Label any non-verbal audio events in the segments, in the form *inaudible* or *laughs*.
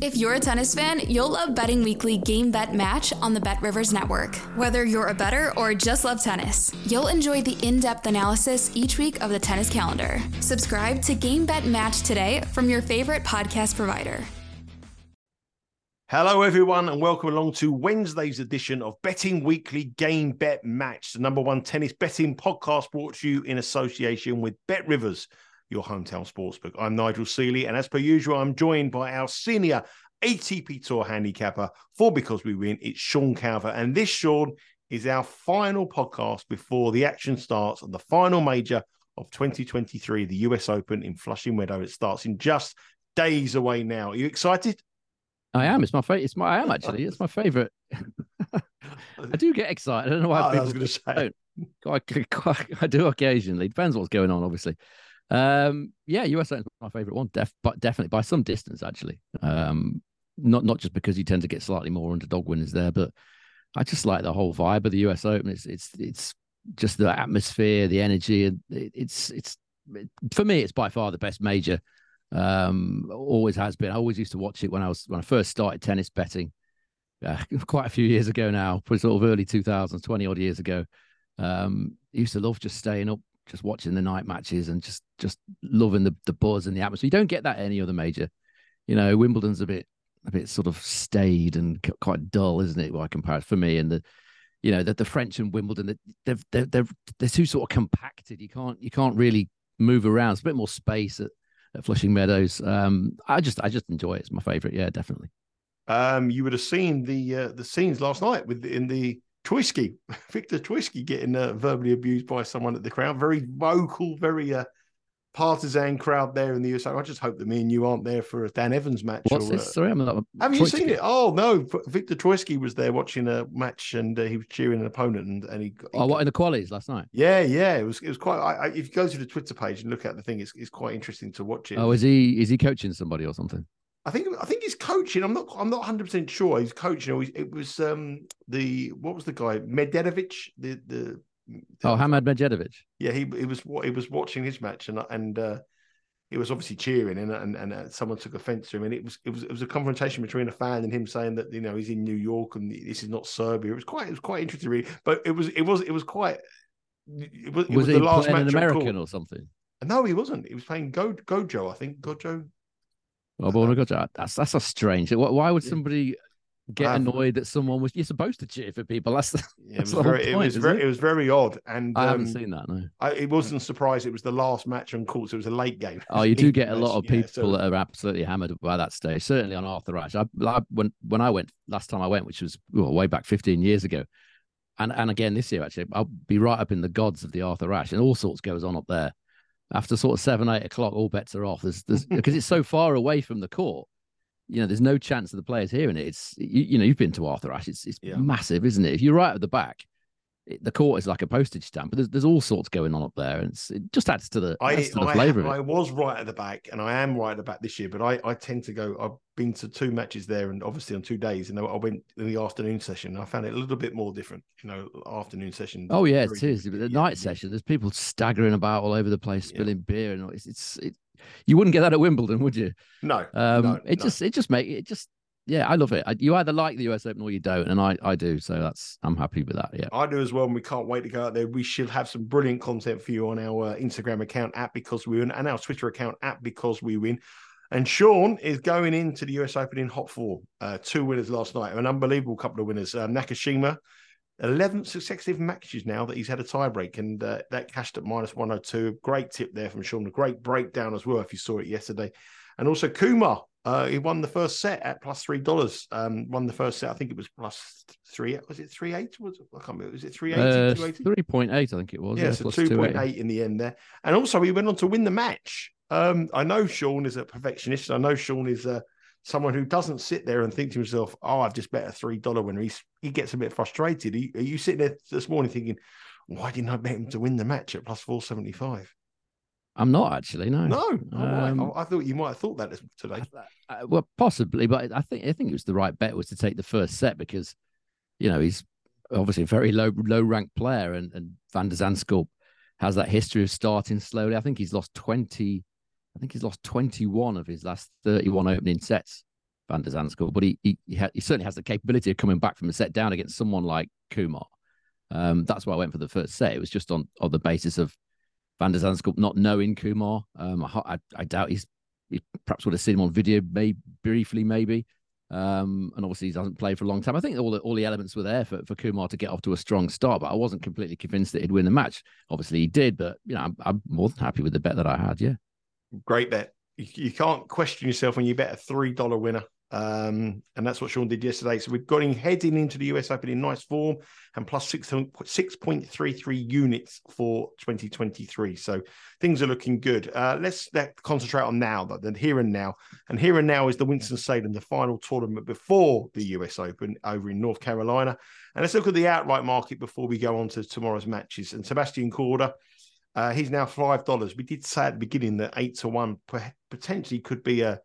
If you're a tennis fan, you'll love Betting Weekly Game Bet Match on the Bet Rivers Network. Whether you're a better or just love tennis, you'll enjoy the in depth analysis each week of the tennis calendar. Subscribe to Game Bet Match today from your favorite podcast provider. Hello, everyone, and welcome along to Wednesday's edition of Betting Weekly Game Bet Match, the number one tennis betting podcast brought to you in association with Bet Rivers your hometown sportsbook. I'm Nigel Seeley, and as per usual, I'm joined by our senior ATP Tour handicapper for Because We Win. It's Sean Calvert, and this, Sean, is our final podcast before the action starts on the final major of 2023, the US Open in Flushing Meadow. It starts in just days away now. Are you excited? I am. It's my favorite. It's my. I am actually. It's my favorite. *laughs* I do get excited. I don't know why Oh, I was going to say. I do occasionally. Depends what's going on, obviously. Um, yeah, US Open's my favorite one, def, but definitely by some distance, actually. Um, not not just because you tend to get slightly more underdog winners there, but I just like the whole vibe of the US Open. It's it's it's just the atmosphere, the energy, and it, it's it's for me, it's by far the best major. Um, always has been. I always used to watch it when I was when I first started tennis betting, uh, *laughs* quite a few years ago now, sort of early 2000s, 20 odd years ago. Um, used to love just staying up, just watching the night matches and just just loving the the buzz and the atmosphere. You don't get that any other major. You know, Wimbledon's a bit a bit sort of staid and quite dull, isn't it? By comparison, for me, and the you know the, the French and Wimbledon, they're, they're they're they're too sort of compacted. You can't you can't really move around. It's a bit more space at, at Flushing Meadows. Um, I just I just enjoy it. It's my favorite. Yeah, definitely. Um, you would have seen the uh, the scenes last night with in the Troicki, *laughs* Viktor Troicki getting uh, verbally abused by someone at the crowd. Very vocal, very uh, partisan crowd there in the USA. I just hope that me and you aren't there for a Dan Evans match. What's or, this? uh, Sorry, I'm not. have you seen it? Oh no, Viktor Troicki was there watching a match and uh, he was cheering an opponent and, and he, he Oh, what in the qualies last night? yeah, yeah, it was it was quite. I, I, if you go to the Twitter page and look at the thing, it's, it's quite interesting to watch it. Oh, is he is he coaching somebody or something? I think I think he's coaching. I'm not I'm not 100 percent sure he's coaching. It was um the what was the guy Medvedevic the the Oh, Hamad Medjedovic. yeah he he was he was watching his match and and uh, he was obviously cheering and and, and uh, someone took offence to him and it was it was it was a confrontation between a fan and him saying that you know he's in New York and this is not Serbia. It was quite it was quite interesting, really. But it was it was it was quite. It was, it Was, was, he the last playing match an. American or something? No, he wasn't. He was playing Go Gojo, I think. Gojo. Oh, but my God, that's that's a strange. Why, why would somebody get annoyed that someone was? You're supposed to cheer for people. That's the, *laughs* Yeah, it was very, it was very, it? it was very odd, and I haven't um, seen that. No. I, it wasn't surprised. It was the last match on court, so it was a late game. Oh, you do *laughs* get a lot of yeah, people so- that are absolutely hammered by that stage. Certainly on Arthur Ashe. I, I when when I went last time I went, which was well, way back 15 years ago, and and again this year actually, I'll be right up in the gods of the Arthur Ashe, and all sorts goes on up there. After sort of seven, eight o'clock, all bets are off. There's there's *laughs* because it's so far away from the court. You know, there's no chance of the players hearing it. It's you, you know, you've been to Arthur Ashe. It's it's Yeah. massive, isn't it? If you're right at the back, it, the court is like a postage stamp. But there's there's all sorts going on up there, and it's, it just adds to the I, to the I, flavour of it. I was right at the back, and I am right at the back this year. But I, I tend to go. I've been to two matches there, and obviously on two days. And I went in the afternoon session. And I found it a little bit more different. You know, afternoon session. Oh yeah, it is. different. The Yeah, night yeah. session, there's people staggering about all over the place, Yeah. spilling beer, and all- it's it's it, you wouldn't get that at Wimbledon, would you? No, Um, no, it no. just it just make it just yeah, I love it. I, you either like the US Open or you don't, and I I do. So that's I'm happy with that. Yeah. I do as well, and we can't wait to go out there. We should have some brilliant content for you on our uh, Instagram account at Because We Win and our Twitter account at Because We Win. And Sean is going into the US Open in hot form. Uh, two winners last night, an unbelievable couple of winners. Um, Nakashima, 11 successive matches now that he's had a tiebreak, and uh, that cashed at minus 102. Great tip there from Sean. A great breakdown as well, if you saw it yesterday. And also Kumar, uh, he won the first set at plus three dollars. Um, won the first set. I think it was plus three. Was it three eight? Was it? I can't remember. Was it three eighty? Uh, three point eight, I think it was. Yeah, so plus two point 280. eight in the end there. And also, he went on to win the match. Um, I know Sean is a perfectionist. I know Sean is uh, someone who doesn't sit there and think to himself, "Oh, I've just bet a three dollar winner," He's, he gets a bit frustrated. Are you, are you sitting there this morning thinking, "Why didn't I bet him to win the match at plus four seventy five? I'm not actually. No, no. Um, I, I, thought you might have thought that today. Uh, well, possibly, but I think I think it was the right bet was to take the first set because, you know, he's obviously a very low low ranked player, and and Van der Zandschulp has that history of starting slowly. I think he's lost twenty. I think he's lost twenty one of his last thirty one opening sets. Van der Zandschulp, but he he he, ha- he, certainly has the capability of coming back from a set down against someone like Kumar. Um, that's why I went for the first set. It was just on on the basis of Van der Zandschulp not knowing Kumar. Um, I, I, doubt he's he perhaps would have seen him on video, maybe briefly, maybe. Um, and obviously he hasn't played for a long time. I think all the all the elements were there for, for Kumar to get off to a strong start, but I wasn't completely convinced that he'd win the match. Obviously he did, but you know I'm, I'm more than happy with the bet that I had. Yeah, great bet. You, you can't question yourself when you bet a three dollar winner um, and that's what Sean did yesterday. So we've got him heading into the US Open in nice form and plus 6.33 units for 2023. So things are looking good. Uh, let's let concentrate on now, though, then here and now. And here and now is the Winston-Salem, the final tournament before the US Open over in North Carolina. And let's look at the outright market before we go on to tomorrow's matches. And Sebastian Korda, uh, he's now $5. We did say at the beginning that 8 to 1 potentially could be a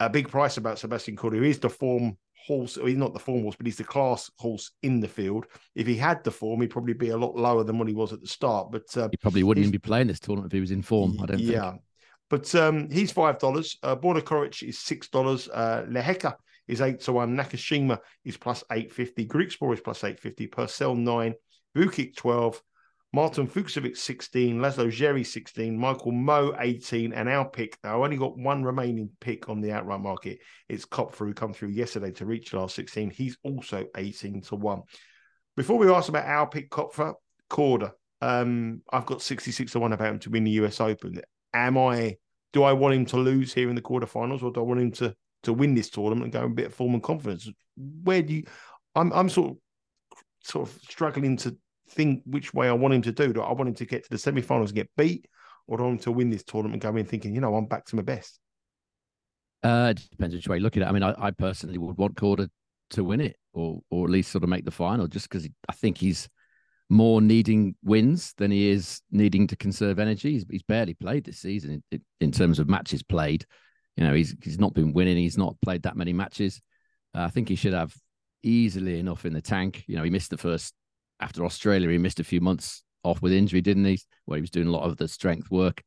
a big price about Sebastian Korda, who is the form horse, he's not the form horse, but he's the class horse in the field. If he had the form, he'd probably be a lot lower than what he was at the start. But uh, he probably wouldn't even be playing this tournament if he was in form. I don't yeah. think. But um, he's five dollars. Uh, Borna Coric is six dollars. Uh, Lehecka is eight to one. Nakashima is plus eight fifty. Greek Griekspoor is plus eight fifty. Purcell nine. Vukic twelve. Marton Fucsovics 16, Laslo Djere 16, Michael Mmoh 18, and our pick. I only got one remaining pick on the outright market. It's Koepfer who come through yesterday to reach last 16. He's also 18 to 1. Before we ask about our pick, Koepfer, Korda, um, I've got 66 to 1 about him to win the US Open. Am I, do I want him to lose here in the quarterfinals or do I want him to to win this tournament and go a bit of form and confidence? Where do you, I'm, I'm sort of, sort of struggling to think which way I want him to do. Do I want him to get to the semi-finals and get beat, or do I want him to win this tournament and go in thinking, you know, I'm back to my best? Uh, it depends which way you look at it. I mean, I, I personally would want Korda to win it, or or at least sort of make the final, just because I think he's more needing wins than he is needing to conserve energy. He's, he's barely played this season in, in, terms of matches played. You know, he's he's not been winning. He's not played that many matches. Uh, I think he should have easily enough in the tank. You know, he missed the first after Australia, he missed a few months off with injury, didn't he? Where he was doing a lot of the strength work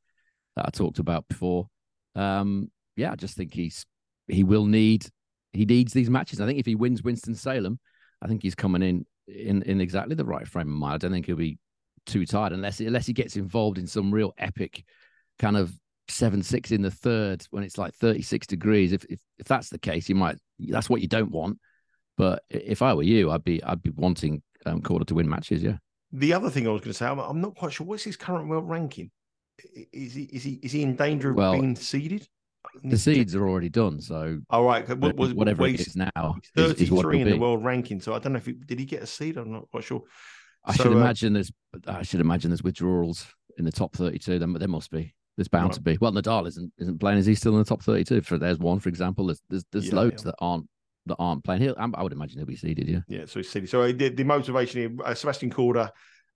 that I talked about before. Um, yeah, I just think he's he will need he needs these matches. I think if he wins Winston Salem, I think he's coming in in in exactly the right frame of mind. I don't think he'll be too tired unless unless he gets involved in some real epic kind of seven six in the third when it's like 36 degrees if, if if that's the case you might that's what you don't want but if i were you i'd be i'd be wanting um, Korda to win matches. Yeah. The other thing I was going to say, I'm, I'm, not quite sure. What's his current world ranking? Is he is he is he in danger of well, being seeded? The seeds are already done, so all right. What, was, whatever it is now, thirty three in the world ranking. So I don't know if he, did he get a seed. I'm not quite sure. I so, should uh, imagine there's I should imagine there's withdrawals in the top 32. Then there must be. There's bound right. to be. Well, Nadal isn't isn't playing. Is he still in the top 32? For there's one, for example. There's there's, there's yeah, loads yeah. that aren't that aren't playing. He'll, I would imagine he'll be seeded. Yeah. Yeah. So he's seeded. So the, the motivation here, uh, Sebastian Korda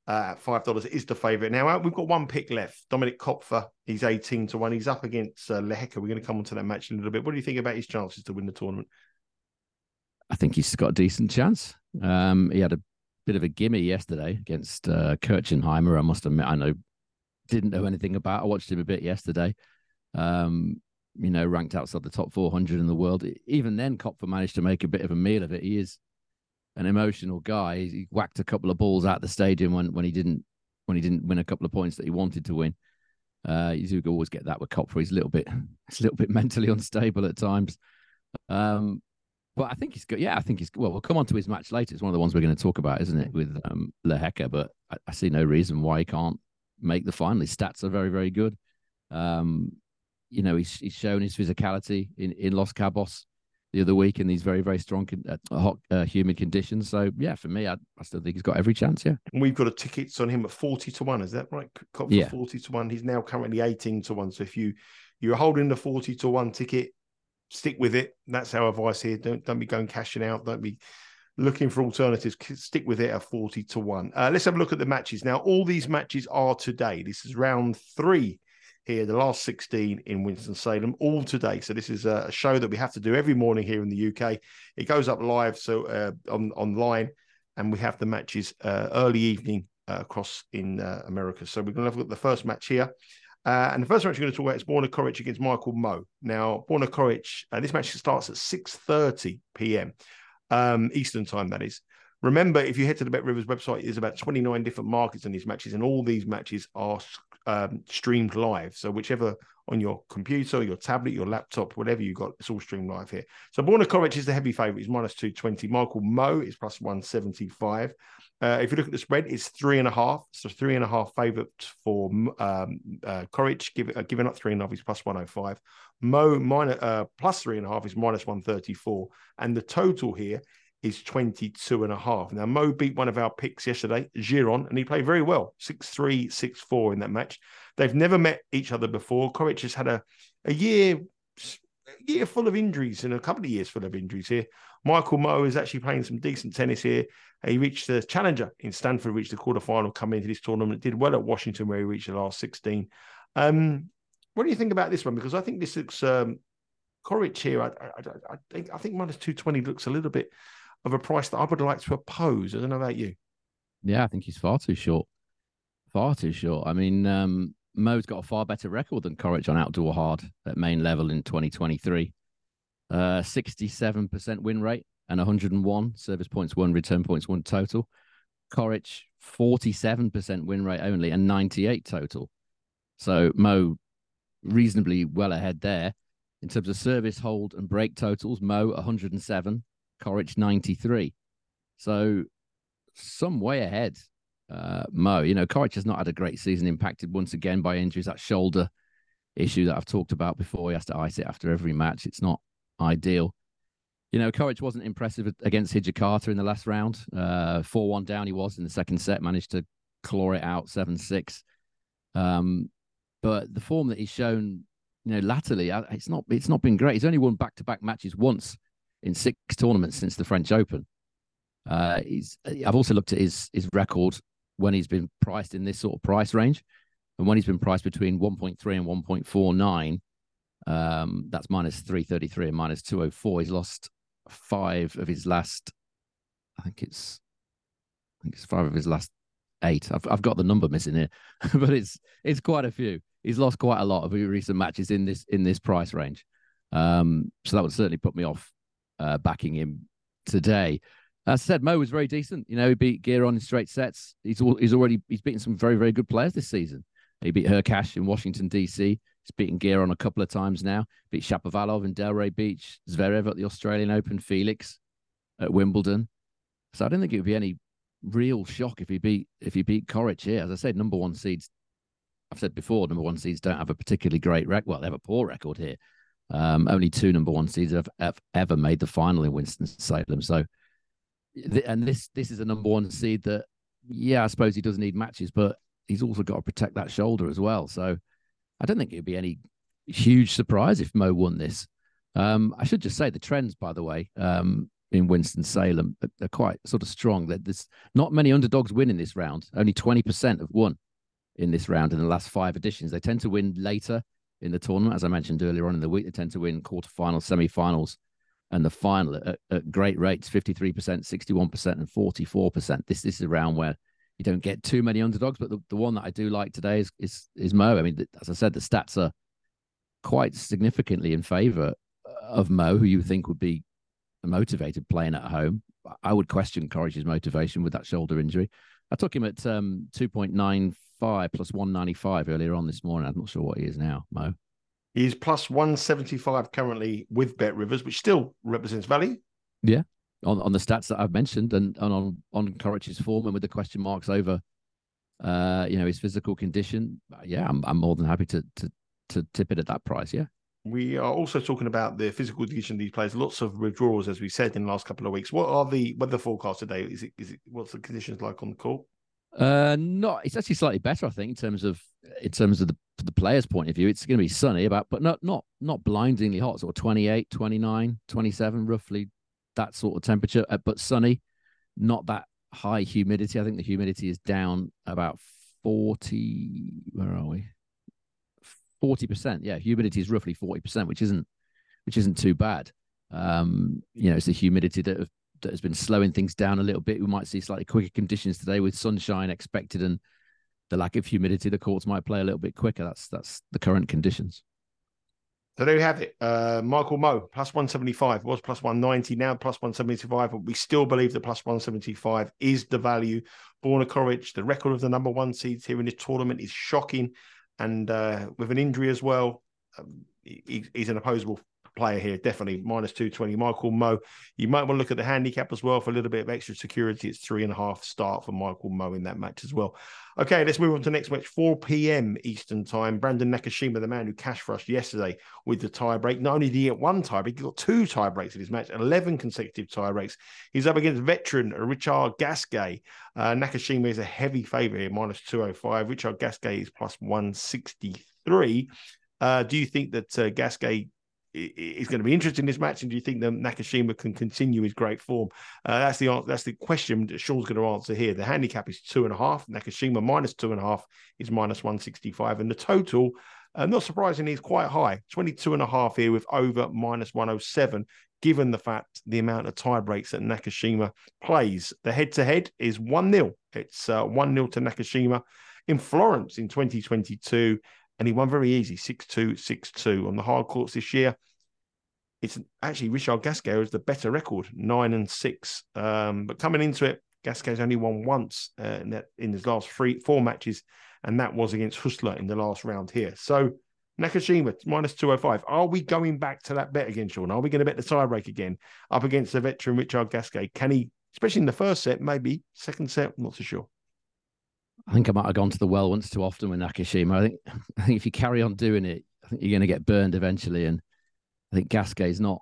uh, five dollars is the favourite. Now uh, we've got one pick left. Dominik Koepfer, he's eighteen to one. He's up against uh, Lehecka. We're going to come on to that match in a little bit. What do you think about his chances to win the tournament? I think he's got a decent chance. Um, he had a bit of a gimme yesterday against uh, Kirchenheimer. I must admit, I know didn't know anything about. I watched him a bit yesterday. Um, you know, ranked outside the top 400 in the world. Even then, Koepfer managed to make a bit of a meal of it. He is an emotional guy. He whacked a couple of balls out the stadium when, when he didn't when he didn't win a couple of points that he wanted to win. Uh, you always get that with Koepfer. He's a little bit, *laughs* he's a little bit mentally *laughs* unstable at times. Um, but I think he's good. Yeah, I think he's well. We'll come on to his match later. It's one of the ones we're going to talk about, isn't it, with um? But I, I, see no reason why he can't make the final. His stats are very, very good. Um, you know, he's, he's shown his physicality in, in Los Cabos the other week in these very, very strong, uh, hot, uh, humid conditions. So, yeah, for me, I, I still think he's got every chance. Yeah. And we've got a tickets on him at 40 to 1. Is that right? Cop yeah. 40 to 1. He's now currently 18 to 1. So, if you, you're holding the 40 to 1 ticket, stick with it. That's our advice here. Don't don't be going cashing out. Don't be looking for alternatives. Stick with it at 40 to 1. Uh, let's have a look at the matches. Now, all these matches are today. This is round three here, the last 16 in Winston-Salem, all today. So this is a show that we have to do every morning here in the UK. It goes up live, so uh, on online, and we have the matches uh, early evening uh, across in uh, America. So we're going to have a look at the first match here. Uh, and the first match we're going to talk about is Borna Coric against Michael Mmoh. Now, Borna Coric, uh, this match starts at 6.30 p.m. Um, Eastern time, that is. Remember, if you head to the Bet Rivers website, there's about 29 different markets in these matches, and all these matches are um, streamed live. So whichever on your computer, your tablet, your laptop, whatever you got, it's all streamed live here. So Borna Coric is the heavy favourite. He's minus 220. Michael Mmoh is plus 175. Uh, if you look at the spread, it's three and a half. So three and a half favourite for um, uh, Coric, give, uh, giving up three and a half, he's plus 105. Mmoh minus, uh, plus three and a half is minus 134. And the total here is 22 and a half. Now, Mmoh beat one of our picks yesterday, Giron, and he played very well 6 3, 6 4 in that match. They've never met each other before. Coric has had a, a year a year full of injuries and a couple of years full of injuries here. Michael Mmoh is actually playing some decent tennis here. He reached the challenger in Stanford, reached the quarterfinal, coming into this tournament. Did well at Washington, where he reached the last 16. Um, what do you think about this one? Because I think this looks um, here. I, I, I, think I think minus two twenty looks a little bit of a price that I would like to oppose. I don't know about you. Yeah, I think he's far too short. Far too short. I mean, um, Mmoh's got a far better record than Coric on outdoor hard at main level in 2023. Uh, 67% win rate and 101 service points one, return points one total. Coric, 47% win rate only and 98 total. So Mmoh reasonably well ahead there. In terms of service, hold, and break totals, Mmoh 107, Coric 93. So some way ahead. Uh, Mmoh, you know, Coric has not had a great season, impacted once again by injuries. That shoulder issue that I've talked about before. He has to ice it after every match. It's not ideal. You know, Coric wasn't impressive against Hijikata in the last round. Uh, 4 1 down he was in the second set, managed to claw it out 7 6. Um, but the form that he's shown, you know, latterly, uh, it's not it's not been great. He's only won back to back matches once in six tournaments since the French Open. Uh, he's I've also looked at his his record when he's been priced in this sort of price range, and when he's been priced between 1.3 and 1.49, um, that's minus 333 and minus 204. He's lost five of his last. I think it's I think it's five of his last eight. I've I've got the number missing here, *laughs* but it's it's quite a few. He's lost quite a lot of recent matches in this in this price range. Um, so that would certainly put me off uh, backing him today. As I said, Mmoh was very decent. You know, he beat Gear Giron in straight sets. He's all, he's already he's beaten some very very good players this season. He beat Hurkacz in Washington D.C. He's beaten Gear Giron a couple of times now. Beat Shapovalov in Delray Beach. Zverev at the Australian Open. Felix at Wimbledon. So I don't think it would be any real shock if he beat if he beat Coric here. As I said, number one seeds. I've said before, number one seeds don't have a particularly great record. Well, they have a poor record here. Um, only two number one seeds have, have ever made the final in Winston Salem. So, and this this is a number one seed that, yeah, I suppose he doesn't need matches, but he's also got to protect that shoulder as well. So, I don't think it'd be any huge surprise if Mmoh won this. Um, I should just say the trends, by the way, um, in Winston Salem are quite sort of strong. That there's not many underdogs win in this round. Only twenty percent have won in this round in the last five editions. They tend to win later in the tournament. As I mentioned earlier on in the week, they tend to win quarterfinals, semi-finals, and the final at, at great rates 53%, 61%, and 44%. This, this is a round where you don't get too many underdogs, but the, the one that I do like today is is, is Mmoh. I mean, as I said, the stats are quite significantly in favor of Mmoh, who you think would be motivated playing at home. I would question Coric's motivation with that shoulder injury. I took him at um, 2.95 plus 195 earlier on this morning. I'm not sure what he is now, Mmoh. He's plus 175 currently with Bet Rivers, which still represents value. Yeah, on, on the stats that I've mentioned and, and on on Coric's form and with the question marks over, uh, you know, his physical condition. Yeah, I'm, I'm more than happy to to to tip it at that price. Yeah. We are also talking about the physical condition of these players. Lots of withdrawals, as we said in the last couple of weeks. What are the weather forecasts today? Is it is it what's the conditions like on the court? Uh, not. It's actually slightly better, I think, in terms of in terms of the the player's point of view, it's going to be sunny about, but not not not blindingly hot, sort of 28, 29, 27, roughly that sort of temperature, uh, but sunny, not that high humidity. I think the humidity is down about 40. Where are we? 40%. Yeah, humidity is roughly 40%, which isn't which isn't too bad. Um, you know, it's the humidity that that has been slowing things down a little bit. We might see slightly quicker conditions today with sunshine expected and the lack of humidity, the courts might play a little bit quicker. That's that's the current conditions. So there you have it. Uh, Michael Mmoh, plus 175, was plus 190, now plus 175. But we still believe the plus 175 is the value. Borna Coric, the record of the number one seeds here in this tournament is shocking. And uh, with an injury as well, um, he, he's an opposable player here, definitely minus 220. Michael Mmoh. You might want to look at the handicap as well for a little bit of extra security. It's three and a half start for Michael Mmoh in that match as well. Okay, let's move on to next match, 4 p.m. Eastern time. Brandon Nakashima, the man who cashed for us yesterday with the tie break. Not only did he get one tie break, he got two tie breaks in his match, 11 consecutive tie breaks. He's up against veteran Richard Gasquet. Uh, Nakashima is a heavy favorite here, minus 205. Richard Gasquet is plus 163. Uh, do you think that uh, Gasquet is going to be interested in this match, and do you think that Nakashima can continue his great form? Uh, that's the that's the question that Sean's going to answer here. The handicap is two and a half. Nakashima minus two and a half is minus one sixty five, and the total, uh, not surprisingly, is quite high. 22 and a half here with over 107, Given the fact the amount of tie breaks that Nakashima plays, the head to head is one 0 It's uh, one 0 to Nakashima in Florence in 2022 and he won very easy 6 2 6 2 on the hard courts this year. It's actually Richard Gasquet has the better record, nine and six. Um, but coming into it, Gasquet's only won once uh, in, that, in his last three, four matches, and that was against Hustler in the last round here. So Nakashima minus 205. Are we going back to that bet again, Sean? Are we going to bet the tiebreak again up against the veteran Richard Gasquet? Can he, especially in the first set, maybe second set? I'm not so sure. I think I might have gone to the well once too often with Nakashima. I think I think if you carry on doing it, I think you're going to get burned eventually. And I think Gasquet is not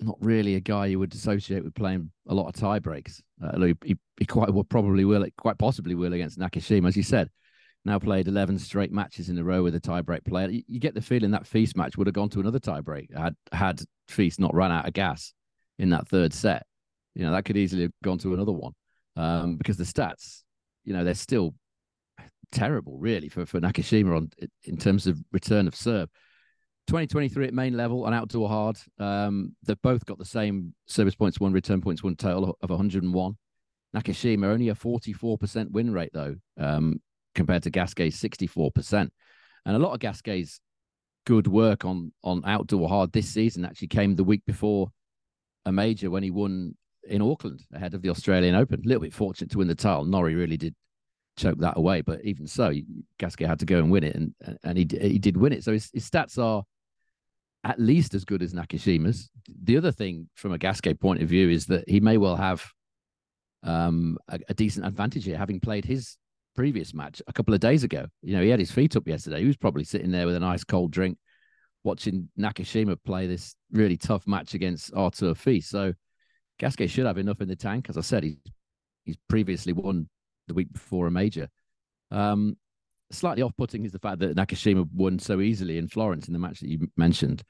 not really a guy you would associate with playing a lot of tie breaks. Uh, he, he quite will probably will quite possibly will against Nakashima, as you said. Now played 11 straight matches in a row with a tie break player. You, you get the feeling that Fils match would have gone to another tie break had had Fils not run out of gas in that third set. You know that could easily have gone to another one um, because the stats, you know, they're still terrible, really, for, for Nakashima on in terms of return of serve. 2023 at main level on outdoor hard. Um, they've both got the same service points one, return points one total of 101. Nakashima only a 44% win rate though, um, compared to Gasquet's 64%. And a lot of Gasquet's good work on on outdoor hard this season actually came the week before a major when he won in Auckland ahead of the Australian Open. A little bit fortunate to win the title. Norrie really did choke that away. But even so, Gasquet had to go and win it, and and he he did win it. So his, his stats are at least as good as Nakashima's. The other thing from a Gasquet point of view is that he may well have um, a, a, decent advantage here, having played his previous match a couple of days ago. You know, he had his feet up yesterday. He was probably sitting there with a nice cold drink, watching Nakashima play this really tough match against Arthur Fils. So Gasquet should have enough in the tank. As I said, he's he's previously won the week before a major. Um, slightly off-putting is the fact that Nakashima won so easily in Florence in the match that you mentioned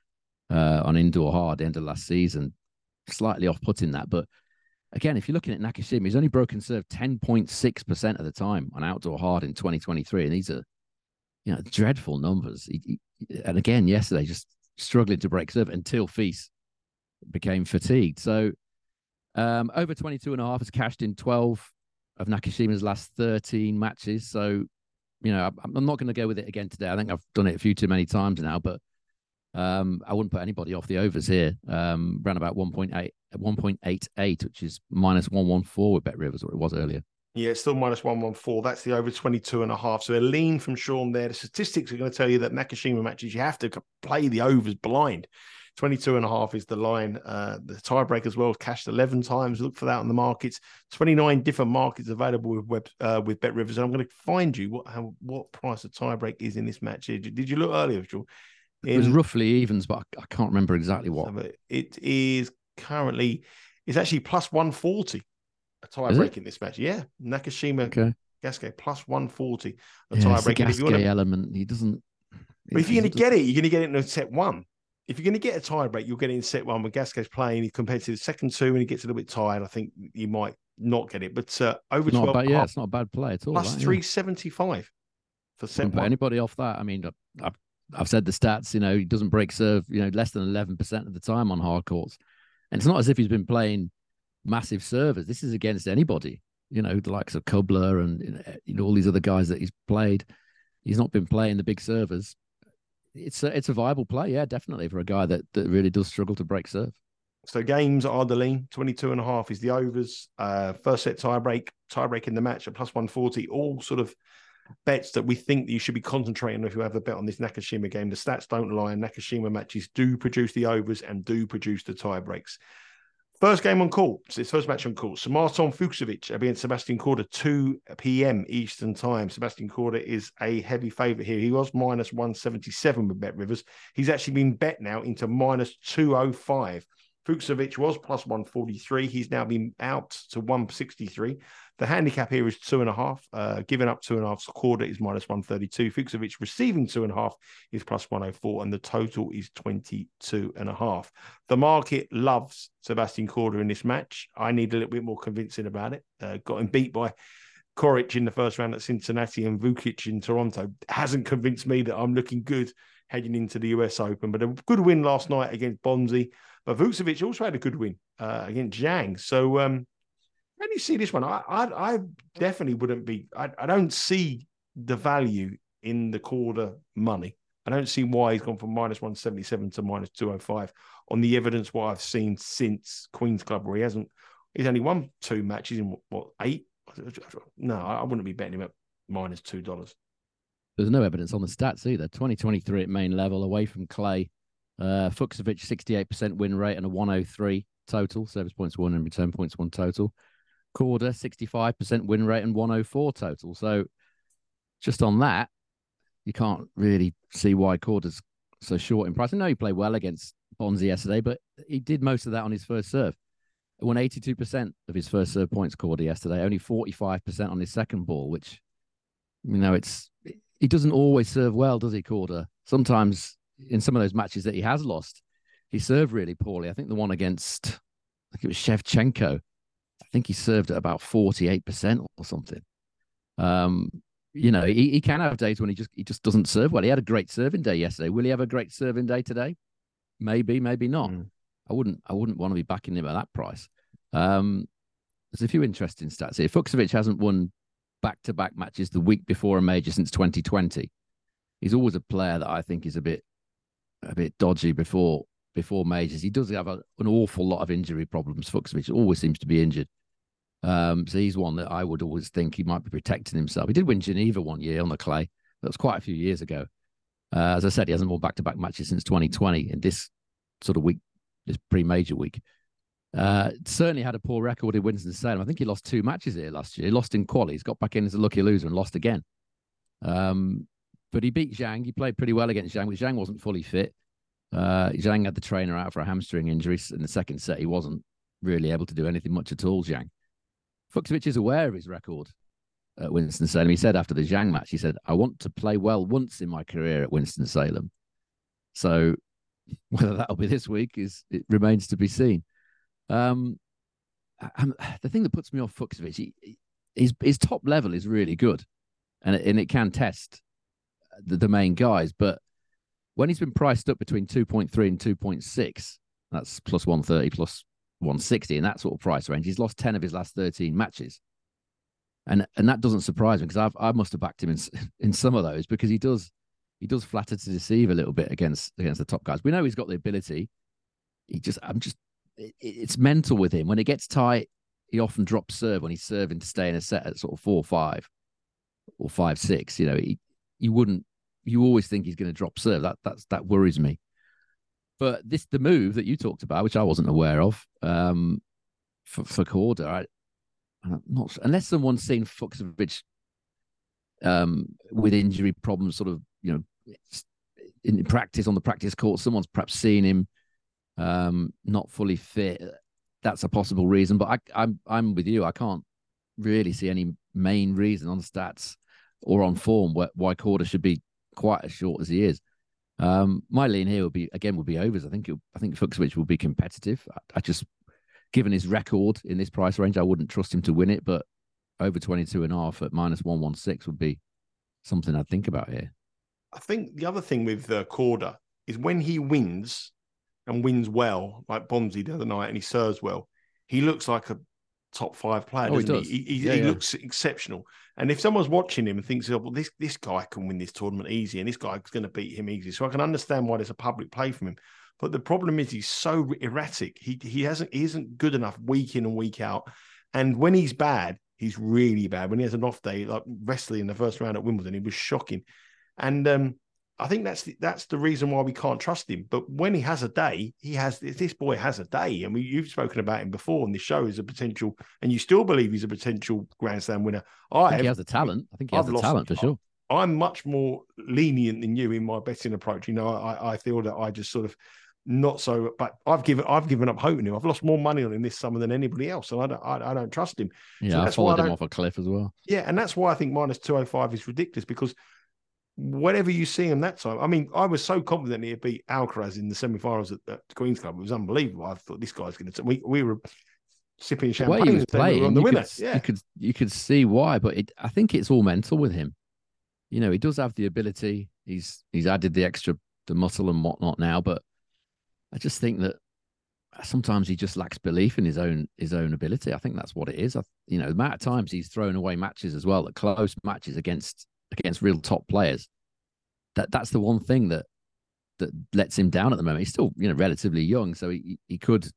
uh, on indoor hard end of last season. Slightly off-putting that, but again, if you're looking at Nakashima, he's only broken serve 10.6% of the time on outdoor hard in 2023, and these are you know dreadful numbers. He, he, and again, yesterday just struggling to break serve until Fils became fatigued. So um, over 22 and a half has cashed in 12 of Nakashima's last 13 matches. So, you know, I'm not going to go with it again today. I think I've done it a few too many times now, but um, I wouldn't put anybody off the overs here. Um, around about 1.8, 1.88, which is minus 114 with Bet Rivers, or it was earlier. Yeah, it's still minus 114. That's the over 22 and a half. So a lean from Sean there. The statistics are going to tell you that Nakashima matches, you have to play the overs blind. 22 and a half is the line. Uh, the tiebreak as well cashed 11 times. Look for that on the markets. 29 different markets available with web uh, with Bet Rivers. And I'm going to find you what how, what price the tiebreak is in this match. Did you look earlier, Joel? In, it was roughly evens, but I, can't remember exactly what. It is currently, it's actually plus 140 a tiebreak in this match. Yeah, Nakashima okay. Gasquet plus 140. a yeah, it's the tiebreaker. If you Gasquet element. He doesn't. but if you're going to get it, you're going to get it in a set one. If you're going to get a tie break, you'll get it in set one. When Gasquet's playing, he compared to the second two, when he gets a little bit tired. I think you might not get it. But uh, over not 12 bad, yeah, it's not a bad play at all. plus that, yeah. 375 for set one. anybody off that. I mean, I've, I've said the stats. You know, he doesn't break serve. You know, less than eleven percent of the time on hard courts, and it's not as if he's been playing massive servers. This is against anybody. You know, the likes of Kubler and you know all these other guys that he's played. He's not been playing the big servers. It's a, it's a viable play, yeah, definitely for a guy that, that really does struggle to break serve. So games are the lean, 22 and a half is the overs. Uh, first set tie break, tie break in the match at plus 140, all sort of bets that we think that you should be concentrating on if you have a bet on this Nakashima game. The stats don't lie, Nakashima matches do produce the overs and do produce the tie breaks. First game on court, it's his first match on court. So Marton Fucsovics against uh, Sebastian Korda, 2 p.m. Eastern time. Sebastian Korda is a heavy favourite here. He was minus 177 with Bet Rivers. He's actually been bet now into minus 205. Fucsovics was plus 143. He's now been out to 163. The handicap here is two and a half. Uh, giving up two and a half, Korda is minus 132. Fucsovics receiving two and a half is plus 104. And the total is 22 and a half. The market loves Sebastian Korda in this match. I need a little bit more convincing about it. Uh, got him beat by Coric in the first round at Cincinnati and Vukic in Toronto. Hasn't convinced me that I'm looking good heading into the US Open, but a good win last night against Bonzi. But Fucsovics also had a good win uh, against Zhang. So, um, you see this one? I, I, I definitely wouldn't be. I, I don't see the value in the Korda money. I don't see why he's gone from minus 177 to minus 205 on the evidence what I've seen since Queen's Club, where he hasn't, he's only won two matches in what, eight? No, I wouldn't be betting him at minus two dollars. There's no evidence on the stats either. 2023 at main level, away from Clay. Uh, Fucsovics, 68% win rate and a 103 total, service points one and return points one total. Korda, 65% win rate and 104 total. So just on that, you can't really see why Korda's so short in price. I know he played well against Bonzi yesterday, but he did most of that on his first serve. Won 82% of his first serve points, Korda, yesterday, only 45% on his second ball, which, you know, it's he doesn't always serve well, does he, Korda? Sometimes in some of those matches that he has lost, he served really poorly. I think the one against, I think it was Shevchenko. I think he served at about 48% or something. Um, you know, he, he can have days when he just he just doesn't serve well. He had a great serving day yesterday. Will he have a great serving day today? Maybe, maybe not. Mm. I wouldn't I wouldn't want to be backing him at that price. Um, there's a few interesting stats here. Fucsovics hasn't won back-to-back matches the week before a major since 2020. He's always a player that I think is a bit a bit dodgy before before majors. He does have a, an awful lot of injury problems. Fucsovics always seems to be injured. Um, so he's one that I would always think he might be protecting himself. He did win Geneva one year on the clay. That was quite a few years ago. Uh, as I said, he hasn't won back-to-back matches since 2020. In this sort of week, this pre-major week, uh, certainly had a poor record in Winston Salem. I think he lost two matches here last year. He lost in qualies, got back in as a lucky loser, and lost again. Um, but he beat Zhang. He played pretty well against Zhang, but Zhang wasn't fully fit. Uh, Zhang had the trainer out for a hamstring injury in the second set. He wasn't really able to do anything much at all. Zhang. Fucsovics is aware of his record at Winston Salem. He said after the Zhang match, he said, "I want to play well once in my career at Winston Salem." So *laughs* whether that'll be this week is it remains to be seen. Um, I'm, the thing that puts me off Fucsovics, he, his his top level is really good, and it, and it can test the, the main guys. But when he's been priced up between two point three and two point six, that's plus one thirty, plus one sixty, in that sort of price range. He's lost ten of his last thirteen matches, and and that doesn't surprise me because I've I must have backed him in *laughs* in some of those because he does he does flatter to deceive a little bit against against the top guys. We know he's got the ability. He just I'm just it, it's mental with him when it gets tight. He often drops serve when he's serving to stay in a set at sort of four five or five six. You know, he, you wouldn't you always think he's going to drop serve. That that's that worries me. But this the move that you talked about, which I wasn't aware of, um, for for Korda, I, I'm not unless someone's seen Fucsovics um with injury problems, sort of you know in practice on the practice court, someone's perhaps seen him um not fully fit. That's a possible reason, but I, I'm I'm with you. I can't really see any main reason on stats or on form why Korda should be quite as short as he is. Um, my lean here would be again would be overs. I think I think Fucsovics will be competitive. I, I, just given his record in this price range, I wouldn't trust him to win it, but over 22 and a half at minus 116 would be something I'd think about here. I think the other thing with uh, Korda is when he wins and wins well, like Bonzi the other night, and he serves well, he looks like a top five player, oh, he? He, he, yeah, he yeah. looks exceptional. And if someone's watching him and thinks, oh, well, this this guy can win this tournament easy, and this guy's going to beat him easy, so I can understand why there's a public play from him. But the problem is he's so erratic. He he hasn't he isn't good enough week in and week out. And when he's bad, he's really bad. When he has an off day, like wrestling in the first round at Wimbledon, he was shocking. And um, I think that's the, that's the reason why we can't trust him. But when he has a day, he has this boy has a day, and we, you've spoken about him before on this show as a potential, and you still believe he's a potential Grand Slam winner. I, I have, he has the talent. I think he has I've the talent for sure. I'm much more lenient than you in my betting approach. You know, I, I feel that I just sort of not so, but I've given I've given up hope in him. I've lost more money on him this summer than anybody else, and I don't I, I don't trust him. Yeah, so I followed him off a cliff as well. Yeah, and that's why I think minus two hundred oh five is ridiculous because whatever you see him that time. I mean, I was so confident he'd beat Alcaraz in the semi-finals at, at Queen's Club. It was unbelievable. I thought this guy's going to. We we were sipping champagne. The way he was playing, on the winner. Could, yeah. you could you could see why, but it, I think it's all mental with him. You know, he does have the ability. He's he's added the extra the muscle and whatnot now, but I just think that sometimes he just lacks belief in his own his own ability. I think that's what it is. I, you know, the amount of times he's thrown away matches as well, the close matches against against real top players. That that's the one thing that that lets him down at the moment. He's still you know relatively young, so he he could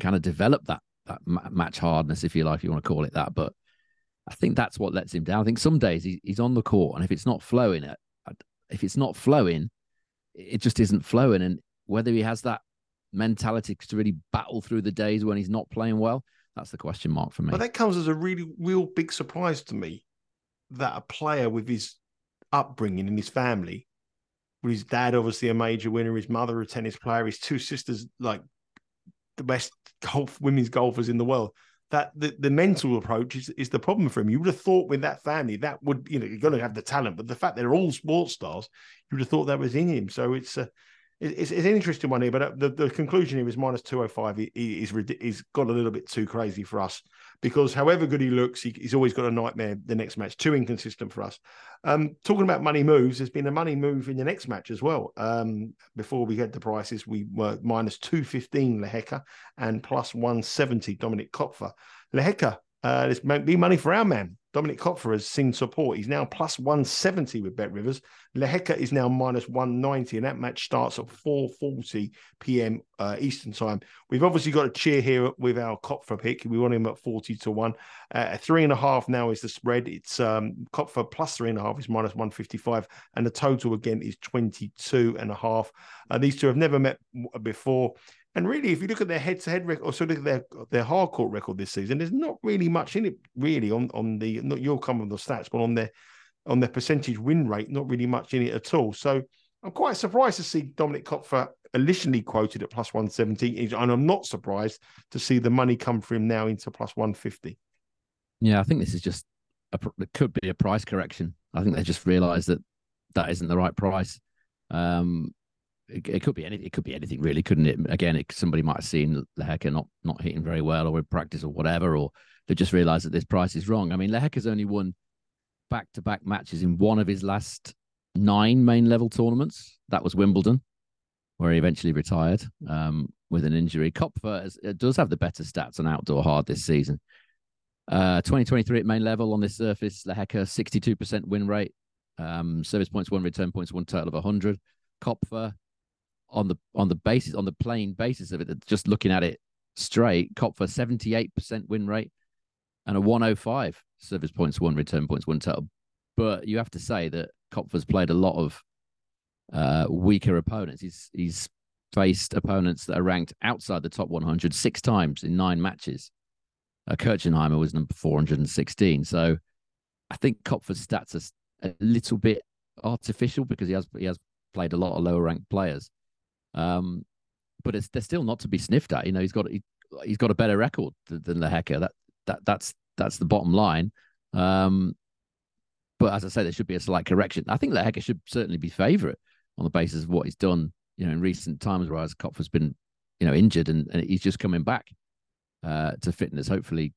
kind of develop that that match hardness, if you like, if you want to call it that. But I think that's what lets him down. I think some days he, he's on the court, and if it's not flowing, uh, if it's not flowing, it just isn't flowing. And whether he has that mentality to really battle through the days when he's not playing well, that's the question mark for me. But that comes as a really real big surprise to me that a player with his upbringing and his family, with his dad obviously a major winner, his mother a tennis player, his two sisters like the best golf women's golfers in the world. That the, the mental approach is, is the problem for him. You would have thought with that family that would you know you're going to have the talent, but the fact they're all sports stars, you would have thought that was in him. So it's a it's, it's, an interesting one here, but uh, the, the conclusion here is minus 205 is is got a little bit too crazy for us because however good he looks, he, he's always got a nightmare the next match. Too inconsistent for us. Um, talking about money moves, there's been a money move in the next match as well. Um, before we had the prices, we were minus 215 Lehecka and plus 170 Dominik Koepfer. Lehecka, uh, there's be money for our man. Dominik Koepfer has seen support. He's now plus 170 with Bet Rivers. Lehecka is now minus 190, and that match starts at 4:40 p.m. Uh, Eastern time. We've obviously got a cheer here with our Koepfer pick. We want him at 40 to one. Uh, three and a half now is the spread. It's um, Koepfer plus three and a half is minus 155, and the total again is 22 and a half. Uh, these two have never met before. And really, if you look at their head-to-head record, or so look at their their hard court record this season, there's not really much in it, really, on on the not you'll come with the stats, but on their on their percentage win rate, not really much in it at all. So I'm quite surprised to see Dominik Koepfer initially quoted at plus 170, and I'm not surprised to see the money come for him now into plus 150. Yeah, I think this is just a, it could be a price correction. I think they just realised that that isn't the right price. Um, it, could be anything. It could be anything, really, couldn't it? Again, it, somebody might have seen Lehecka not not hitting very well, or in practice, or whatever, or they just realised that this price is wrong. I mean, Lehecka's only won back to back matches in one of his last nine main level tournaments. That was Wimbledon, where he eventually retired um, with an injury. Koepfer does have the better stats on outdoor hard this season. Uh, 2023 at main level on this surface, Lehecka 62% win rate, um, service points one, return points one, total of 100. Koepfer on the on the basis on the plain basis of it, just looking at it straight, Koepfer seventy eight percent win rate and a one oh five service points one, return points one total. But you have to say that Koepfer's played a lot of uh, weaker opponents. He's he's faced opponents that are ranked outside the top 100 six times in nine matches. Uh, Kirchenheimer was number 416. So I think Koepfer's stats are a little bit artificial because he has he has played a lot of lower ranked players. Um, but it's they're still not to be sniffed at. You know, he's got he, has got a better record than, than Lehecka. That that that's that's the bottom line. Um, but as I say, there should be a slight correction. I think Lehecka should certainly be favourite on the basis of what he's done, you know, in recent times, whereas Koepfer's been, you know, injured and, and he's just coming back uh, to fitness. Hopefully,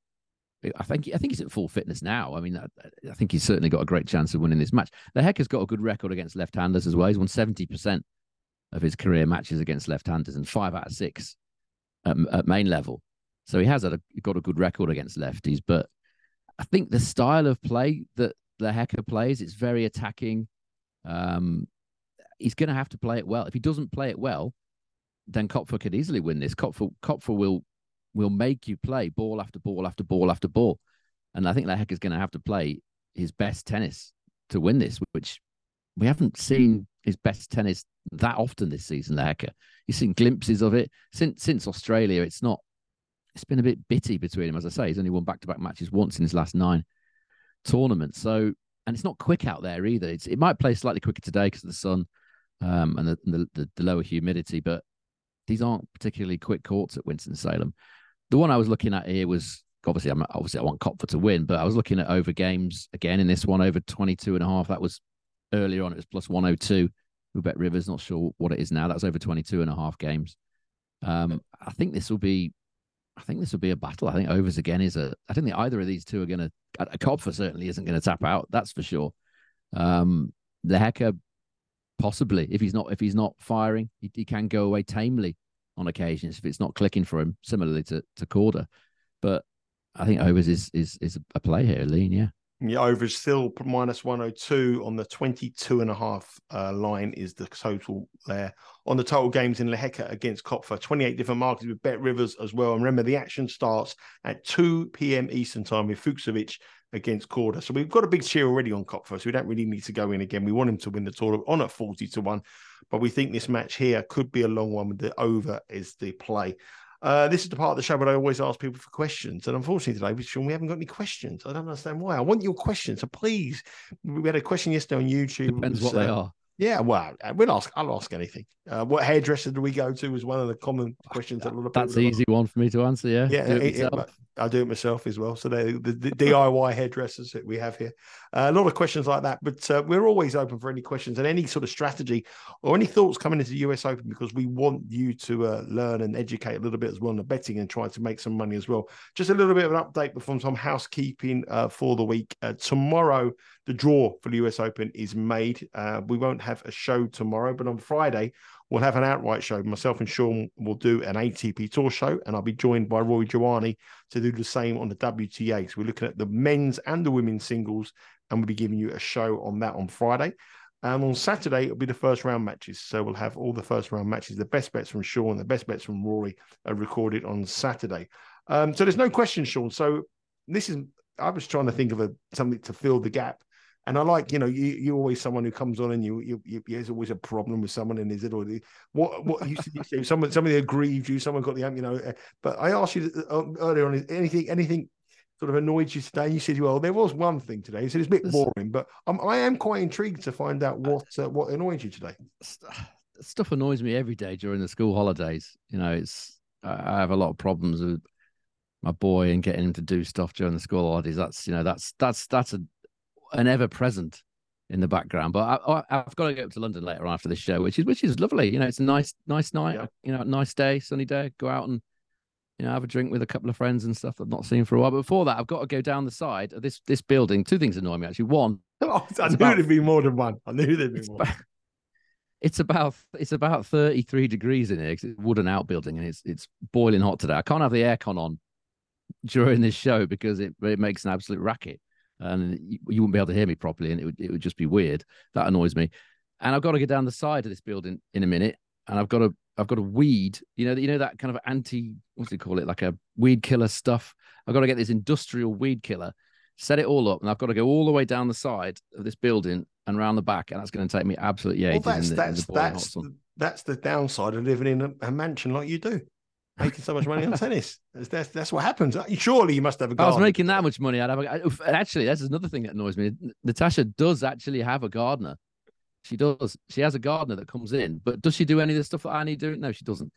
I think I think he's at full fitness now. I mean, I, I think he's certainly got a great chance of winning this match. Lehecka's got a good record against left-handers as well. He's won seventy percent of his career matches against left-handers and five out of six at, at main level. So he has a, got a good record against lefties. But I think the style of play that Lehecka plays, it's very attacking. Um, he's going to have to play it well. If he doesn't play it well, then Koepfer could easily win this. Koepfer, Koepfer will will make you play ball after ball after ball after ball. And I think Lehecka is going to have to play his best tennis to win this, which we haven't seen his best tennis that often this season, Lehecka. You've seen glimpses of it since since Australia. It's not. It's been a bit bitty between him, as I say. He's only won back to back matches once in his last nine tournaments. So, and it's not quick out there either. It's, it might play slightly quicker today because of the sun um, and, the, the, the the lower humidity, but these aren't particularly quick courts at Winston Salem. The one I was looking at here was obviously I'm obviously I want Koepfer to win, but I was looking at over games again in this one over 22 and a half. That was earlier on, it was plus 102. We bet Rivers, not sure what it is now. That's over 22 and a half games. Um, I think this will be, I think this will be a battle. I think overs again is a, I don't think either of these two are going to, a Koepfer certainly isn't going to tap out. That's for sure. Um, Lehecka, possibly, if he's not, if he's not firing, he, he can go away tamely on occasions if it's not clicking for him, similarly to, to Korda. But I think overs is, is, is a play here, lean. Yeah. Yeah, over is still minus 102 on the 22 and a half uh, line is the total there. On the total games in Lehecka against Koepfer, 28 different markets with Bet Rivers as well. And remember, the action starts at 2 p.m. Eastern time with Fucsovics against Korda. So we've got a big cheer already on Koepfer, so we don't really need to go in again. We want him to win the tournament on at 40 to 1, but we think this match here could be a long one with the over is the play. Uh, this is the part of the show where I always ask people for questions. And unfortunately today, Sean, we haven't got any questions. I don't understand why. I want your questions. So please, we had a question yesterday on YouTube. Depends was, what they uh, are. Yeah, well, uh, we'll ask. I'll ask anything. Uh, what hairdresser do we go to? Was one of the common questions that a lot of people That's an easy one for me to answer. Yeah, yeah, it, it, I do it myself as well. So the, the, the DIY hairdressers that we have here, uh, a lot of questions like that. But uh, we're always open for any questions and any sort of strategy or any thoughts coming into the US Open because we want you to uh, learn and educate a little bit as well on the betting and try to make some money as well. Just a little bit of an update from some housekeeping uh, for the week. tomorrow, the draw for the US Open is made. Uh, we won't have a show tomorrow, but on Friday, we'll have an outright show. Myself and Sean will do an ATP Tour show, and I'll be joined by Roy Giovanni to do the same on the WTA. So we're looking at the men's and the women's singles, and we'll be giving you a show on that on Friday. And on Saturday, it'll be the first round matches. So we'll have all the first round matches. The best bets from Sean, the best bets from Rory are recorded on Saturday. Um, so there's no question, Sean. So this is, I was trying to think of a something to fill the gap and I like, you know, you you're always someone who comes on and you you, you there's always a problem with someone and is it or what what you, you someone somebody aggrieved you, someone got the you know. Uh, but I asked you uh, earlier on anything anything sort of annoyed you today? And You said, well, there was one thing today. You said it's a bit boring, but I'm, I am quite intrigued to find out what uh, what annoyed you today. Stuff annoys me every day during the school holidays. You know, it's I have a lot of problems with my boy and getting him to do stuff during the school holidays. That's you know that's that's that's a an ever present in the background. But I, have got to go up to London later on after this show, which is which is lovely. You know, it's a nice nice night. Yeah. You know, nice day, sunny day. Go out and you know have a drink with a couple of friends and stuff I've not seen for a while. But before that, I've got to go down the side of this this building. Two things annoy me actually. One, *laughs* oh, I knew about, there'd be more than one. I knew there'd be more. About, it's about it's about 33 degrees in here because it's wooden outbuilding and it's it's boiling hot today. I can't have the aircon on during this show because it, it makes an absolute racket and you, you, wouldn't be able to hear me properly, and it would it would just be weird. That annoys me. And I've got to get down the side of this building in a minute, and I've got to I've got to weed. You know, you know that kind of anti what do you call it, like a weed killer stuff. I've got to get this industrial weed killer, set it all up, and I've got to go all the way down the side of this building and around the back, and that's going to take me absolutely ages. Well, that's the, that's that's the, that's the downside of living in a, a mansion like you do making so much money on *laughs* tennis. That's, that's what happens. Surely you must have a garden. I was making that much money. I'd have a, actually, that's another thing that annoys me. Natasha does actually have a gardener. She does. She has a gardener that comes in, but does she do any of the stuff that I need doing? No, she doesn't.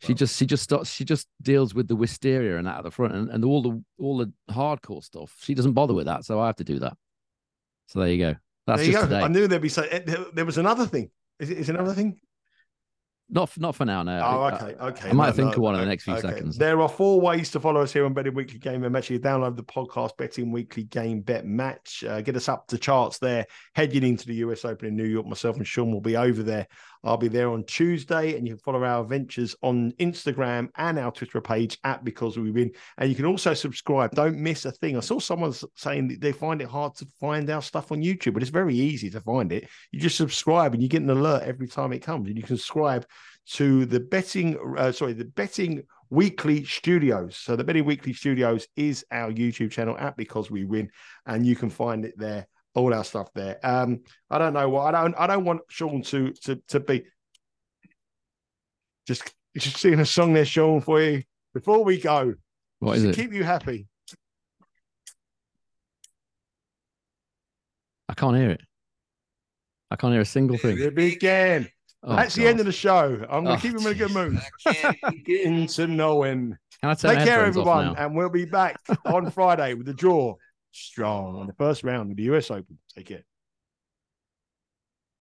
She just she just starts she just deals with the wisteria and that at the front and, and all the all the hardcore stuff. She doesn't bother with that, so I have to do that. So there you go. That's there you go. today. I knew there'd be so. eh, There, there was another thing. Is it is another thing? Not f- not for now. No. Oh, okay, okay. I might No, think no, of one in the next few okay. seconds. There are four ways to follow us here on Betting Weekly Game and Match. You download the podcast Betting Weekly Game Bet Match. Uh, get us up to charts there. Heading into the US Open in New York, myself and Sean will be over there. I'll be there on Tuesday, and you can follow our adventures on Instagram and our Twitter page at Because We Win. And you can also subscribe. Don't miss a thing. I saw someone saying that they find it hard to find our stuff on YouTube, but it's very easy to find it. You just subscribe, and you get an alert every time it comes. And you can subscribe to the betting, uh, sorry, the betting weekly studios. So the betting weekly studios is our YouTube channel at because we win, and you can find it there. All our stuff there. Um, I don't know what I don't. I don't want Sean to to to be just just singing a song there, Sean, for you before we go. What just is to it? keep you happy. I can't hear it. I can't hear a single thing. The begin. Oh, That's the end of the show. I'm going to Oh, keep him in a good mood. Getting to know him. Can I turn Take care, everyone, and we'll be back on Friday with the draw strong on the first round of the US Open. Take care.